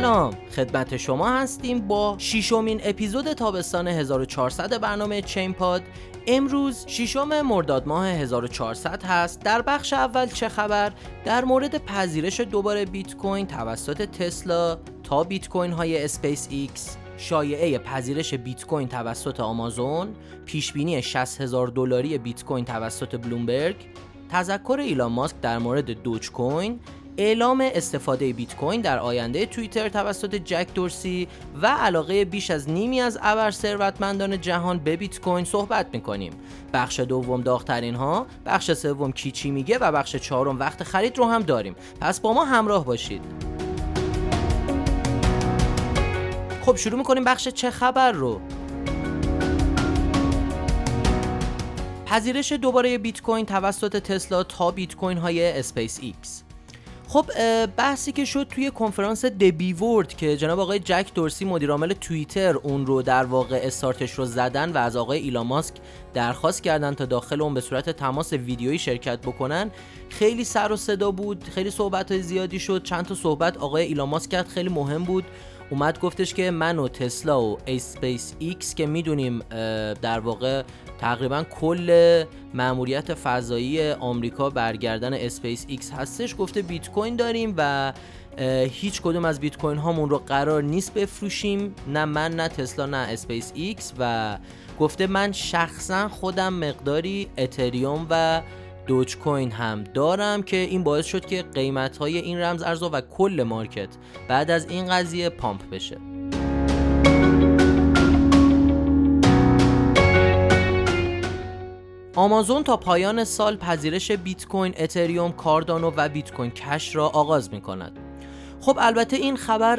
سلام. خدمت شما هستیم با ششمین اپیزود تابستان 1400 برنامه چین پاد. امروز ششم مرداد ماه 1400 هست. در بخش اول چه خبر؟ در مورد پذیرش دوباره بیت کوین توسط تسلا تا بیت کوین های اسپیس ایکس شایعه پذیرش بیت کوین توسط آمازون پیش بینی 60 هزار دلاری بیت کوین توسط بلومبرگ تذکر ایلان ماسک در مورد دوج کوین اعلام استفاده بیت کوین در آینده توییتر توسط جک دورسی و علاقه بیش از نیمی از ابر ثروتمندان جهان به بیت کوین صحبت می‌کنیم. بخش دوم داغترین ها بخش سوم کی چی میگه و بخش چهارم وقت خرید رو هم داریم. پس با ما همراه باشید. خب شروع می‌کنیم بخش چه خبر رو. پذیرش دوباره بیت کوین توسط تسلا تا بیت کوین های اسپیس ایکس. خب بحثی که شد توی کنفرانس the B Word که جناب آقای جک دورسی مدیرعامل توییتر اون رو در واقع استارتش رو زدن و از آقای ایلان ماسک درخواست کردن تا داخل اون به صورت تماس ویدیویی شرکت بکنن. خیلی سر و صدا بود خیلی صحبت های زیادی شد. چند تا صحبت آقای ایلان ماسک کرد خیلی مهم بود. اومد گفتش که من و تسلا و اسپیس ایکس که می‌دونیم در واقع تقریبا کل مأموریت فضایی آمریکا برگردن اسپیس ایکس هستش. گفته بیت کوین داریم و هیچ کدوم از بیت کوین هامون رو قرار نیست بفروشیم نه من نه تسلا نه اسپیس ایکس. و گفته من شخصا خودم مقداری اتریوم و دوج کوین هم دارم که این باعث شد که قیمت های این رمز ارزها و کل مارکت بعد از این قضیه پامپ بشه آمازون تا پایان سال پذیرش بیت کوین، اتریوم، کاردانو و بیت کوین کش را آغاز می کند. خب البته این خبر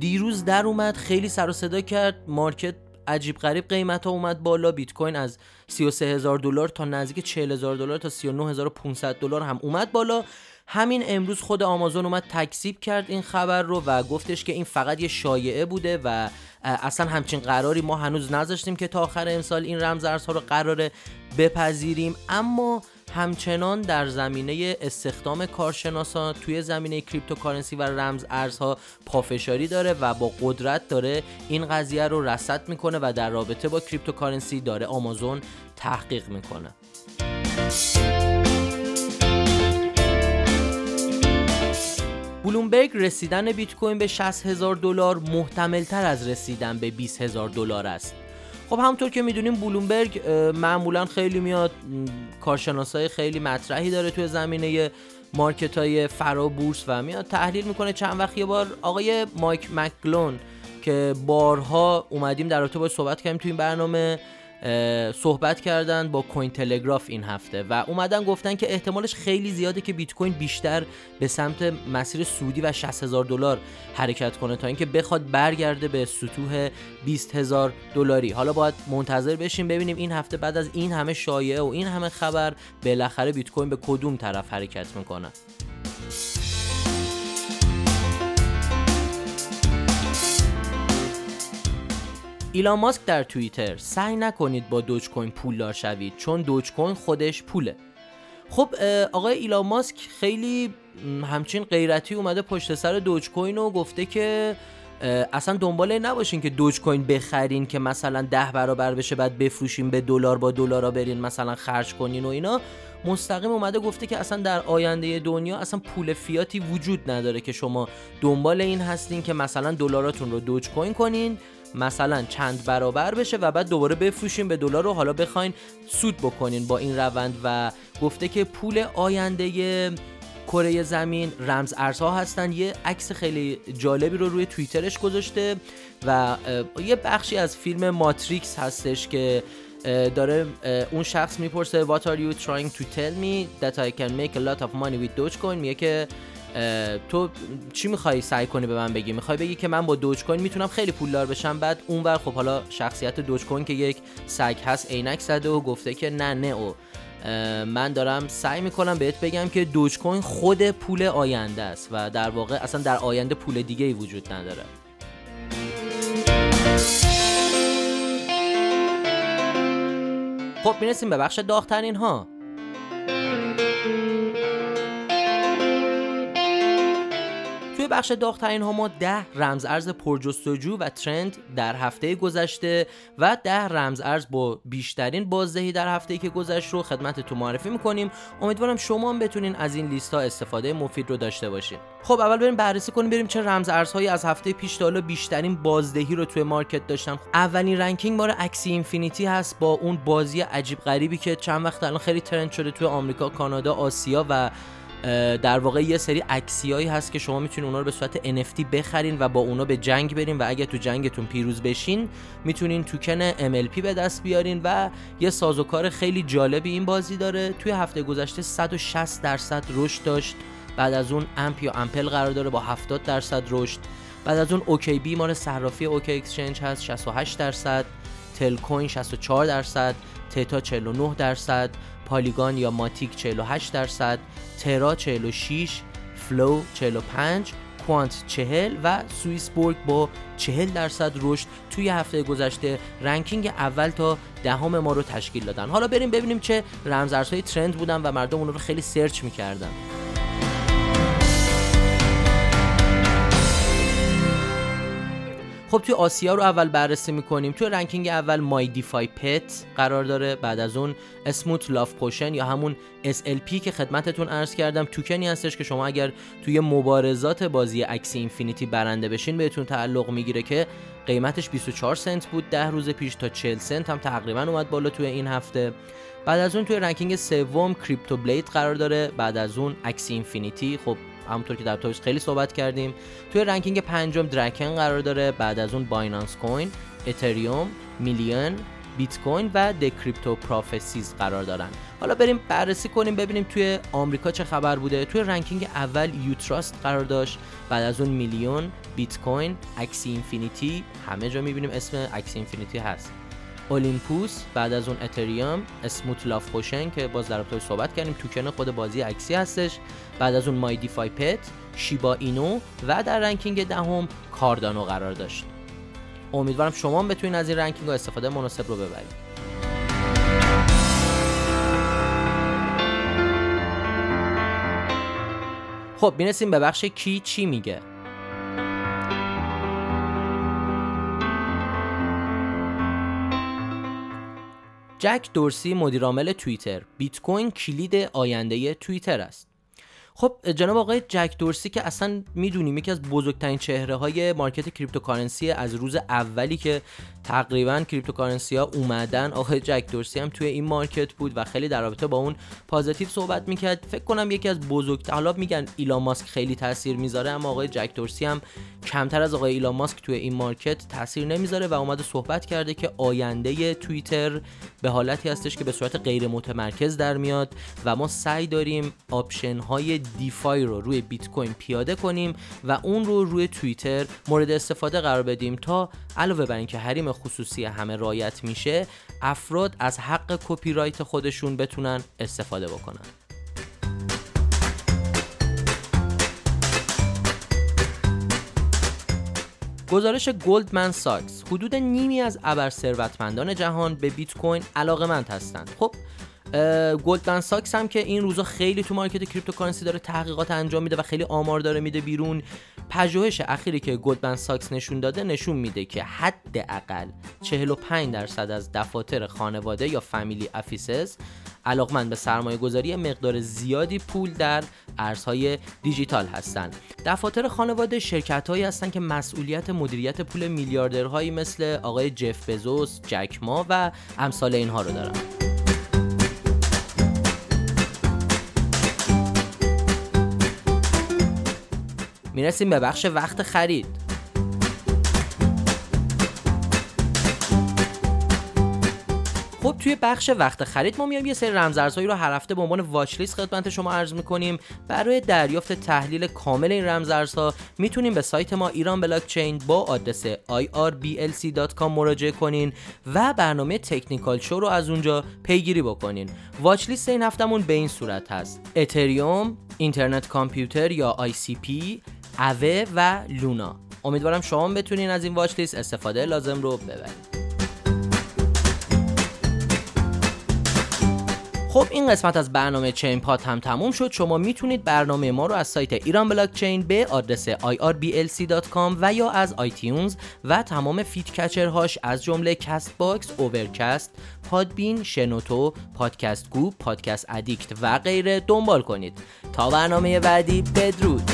دیروز در اومد خیلی سر و صدا کرد market عجیب غریب قیمت ها اومد بالا. بیت کوین از 33 هزار دلار تا نزدیک 40 هزار دلار تا 39 دلار هم اومد بالا. همین امروز خود آمازون اومد تکذیب کرد این خبر رو و گفتش که این فقط یه شایعه بوده و اصلا همچین قراری ما هنوز نذاشتیم که تا آخر امسال این رمز ارزها رو قراره بپذیریم. اما همچنان در زمینه استخدام کارشناسان توی زمینه cryptocurrency و رمز ارزها پافشاری داره و با قدرت داره این قضیه رو رصد می‌کنه و در رابطه با cryptocurrency داره آمازون تحقیق می‌کنه. بلومبرگ رسیدن بیت کوین به 60 هزار دلار محتمل تر از رسیدن به 20 هزار دلار است. خب همونطور که می‌دونیم بلومبرگ معمولا خیلی میاد کارشناسای خیلی مطرحی داره توی زمینه مارکت های فرا بورس و میاد تحلیل می‌کنه. چند وقت یه بار آقای مایک مکلون که بارها اومدیم در رابطه با صحبت کردیم توی این برنامه صحبت کردن با کوین تلگراف این هفته و اومدن گفتن که احتمالش خیلی زیاده که بیت کوین بیشتر به سمت مسیر سودی و 60 هزار دلار حرکت کنه تا اینکه بخواد برگرده به سطوح 20 هزار دلاری. حالا باید منتظر بشیم ببینیم این هفته بعد از این همه شایعه و این همه خبر بالاخره بیت کوین به کدوم طرف حرکت می‌کنه. ایلان ماسک در توییتر سعی نکنید با دوج کوین پولدار شوید چون دوج کوین خودش پوله. خب آقای ایلان ماسک خیلی همچین غیرتی اومده پشت سر دوج کوین و گفته که اصلا دنبال نباشین که دوج کوین بخرین که مثلا ده برابر بشه بعد بفروشین به دلار با دلارا برین مثلا خرج کنین و اینا. مستقیم اومده گفته که اصلا در آینده دنیا اصلا پول فیاتی وجود نداره که شما دنبال این هستین که مثلا دلاراتون رو دوج کوین کنین. مثلا چند برابر بشه و بعد دوباره بفروشین به دلار رو حالا بخواین سود بکنین با این روند و گفته که پول آینده کره زمین رمز ارزها هستن. یه عکس خیلی جالبی رو روی توییترش گذاشته و یه بخشی از فیلم ماتریکس هستش که داره اون شخص می‌پرسه What are you trying to tell me that I can make a lot of money with Dogecoin? میگه که تو چی می‌خوای سعی کنی به من بگی؟ می‌خوای بگی که من با دوج کوین می‌تونم خیلی پولدار بشم. بعد اونور خب حالا شخصیت دوج کوین که یک سگ هست عینک زده و گفته که نه نه او. من دارم سعی می‌کنم بهت بگم که دوج کوین خود پول آینده است و در واقع اصلا در آینده پول دیگه ای وجود نداره. خب می‌رسیم به بخش داغترین ها. بخش داغترین ها ما ده رمز ارز پرجستجو و trend در هفته گذشته و ده رمز ارز با بیشترین بازدهی در هفته که گذشت رو خدمتتون معرفی می‌کنیم. امیدوارم شما هم بتونین از این لیست ها استفاده مفید رو داشته باشین. خب اول بریم بررسی کنیم بریم چه رمز ارزهایی از هفته پیش تا بیشترین بازدهی رو توی market داشتن. اولین ranking مال Axie Infinity هست با اون بازی عجیب غریبی که چند وقت الان خیلی trend شده توی آمریکا کانادا آسیا و در واقع یه سری Axie هایی هست که شما می‌تونید اونا رو به صورت NFT بخرین و با اونا به جنگ برین و اگه تو جنگتون پیروز بشین می‌تونین token SLP به دست بیارین و یه سازوکار خیلی جالبی این بازی داره. توی هفته گذشته 160 درصد رشد داشت. بعد از اون Amp یا امپل قرار داره با 70 درصد رشد. بعد از اون OKB مال صرافی OK Exchange هست 68 درصد. Telcoin 64 درصد Theta 49 درصد Polygon یا Matic 48 درصد Terra 46 Flow 45 Quant 40 و SwissBorg با 40 درصد رشد توی هفته گذشته ranking اول تا دهم ما رو تشکیل دادن. حالا بریم ببینیم چه رمزارزهای trend بودن و مردم اون رو خیلی search می‌کردن. خب توی آسیا رو اول بررسی می‌کنیم. توی ranking اول My DeFi Pet قرار داره بعد از اون Smooth Love Potion یا همون SLP که خدمتتون عرض کردم. توکنی هستش که شما اگر توی مبارزات بازی Axie Infinity برنده بشین بهتون تعلق می‌گیره که قیمتش 24 سنت بود ده روز پیش تا 40 سنت هم تقریبا اومد بالا توی این هفته. بعد از اون توی ranking سوم CryptoBlade قرار داره. بعد از اون Axie Infinity. خب همونطور که در توش خیلی صحبت کردیم. توی ranking پنجم درکن قرار داره بعد از اون Binance Coin اتریوم میلیون بیت کوین و The Crypto Prophecies قرار دارن. حالا بریم بررسی کنیم ببینیم توی آمریکا چه خبر بوده. توی ranking اول Utrust قرار داشت بعد از اون میلیون بیت کوین Axie Infinity همه جا می‌بینیم اسم Axie Infinity هست. Olympus بعد از اون اتریوم Smooth Love Potion که باز در صحبت کردیم توکن خود بازی Axie هستش. بعد از اون My DeFi Pet Shiba Inu و در ranking دهم Cardano قرار داشت. امیدوارم شما بتونید از این ranking استفاده مناسب رو ببرید. خب می‌رسیم به بخش کی چی میگه. جک دورسی مدیرعامل توییتر. بیت کوین کلید آینده توییتر است. خب جناب آقای جک دورسی که اصلا می‌دونیم یکی از بزرگترین چهره های market cryptocurrency از روز اولی که تقریبا cryptocurrency ها اومدن آقای جک دورسی هم توی این market بود و خیلی در رابطه با اون positive صحبت می‌کرد. فکر کنم یکی از بزرگ حالا میگن ایلان ماسک خیلی تاثیر می‌ذاره اما آقای جک دورسی هم کمتر از آقای ایلان ماسک توی این market تاثیر نمی‌ذاره و اومده صحبت کرده که آینده توییتر به حالتی هستش که به صورت غیر متمرکز در میاد و ما سعی داریم option های DeFi رو روی بیت کوین پیاده کنیم و اون رو روی توییتر مورد استفاده قرار بدیم تا علاوه بر اینکه حریم خصوصی همه رعایت میشه افراد از حق کپی رایت خودشون بتونن استفاده بکنن. گزارش گلدمن ساکس حدود نیمی از ابر ثروتمندان جهان به بیت کوین علاقمند هستند. خب گلدمن ساکس هم که این روزا خیلی تو market cryptocurrency داره تحقیقات انجام میده و خیلی آمار داره میده بیرون پژوهش اخیری که گلدمن ساکس نشون داده نشون میده که حداقل 45 درصد از دفاتر خانواده یا family offices علاقمند به سرمایه گذاری مقدار زیادی پول در ارزهای دیجیتال هستند. دفاتر خانواده شرکت هایی هستند که مسئولیت مدیریت پول میلیاردرهایی مثل آقای جف بزوس، جک ما و امثال اینها رو دارن. می‌رسیم به بخش وقت خرید. خب توی بخش وقت خرید ما میایم یه سری رمزارزهایی رو هر هفته به عنوان واچ لیست خدمت شما عرض می‌کنیم. برای دریافت تحلیل کامل این رمزارزها می‌تونیم به سایت ما ایران بلاکچین با آدرس irblc.com مراجعه کنین و برنامه technical شو رو از اونجا پیگیری بکنین. watchlist این هفتمون به این صورت هست. Ethereum Internet Computer یا ICP Aave و Luna. امیدوارم شما بتونین از این watchlist استفاده لازم رو ببرید. خب این قسمت از برنامه چین پاد هم تموم شد. شما می‌تونید برنامه ما رو از سایت ایران بلاک چین به آدرس irblc.com و یا از iTunes و تمام podcatcher هاش از جمله Castbox، Overcast، Podbean، شنوتو، Podcast Go، Podcast Addict و غیره دنبال کنید. تا برنامه بعدی بدرود.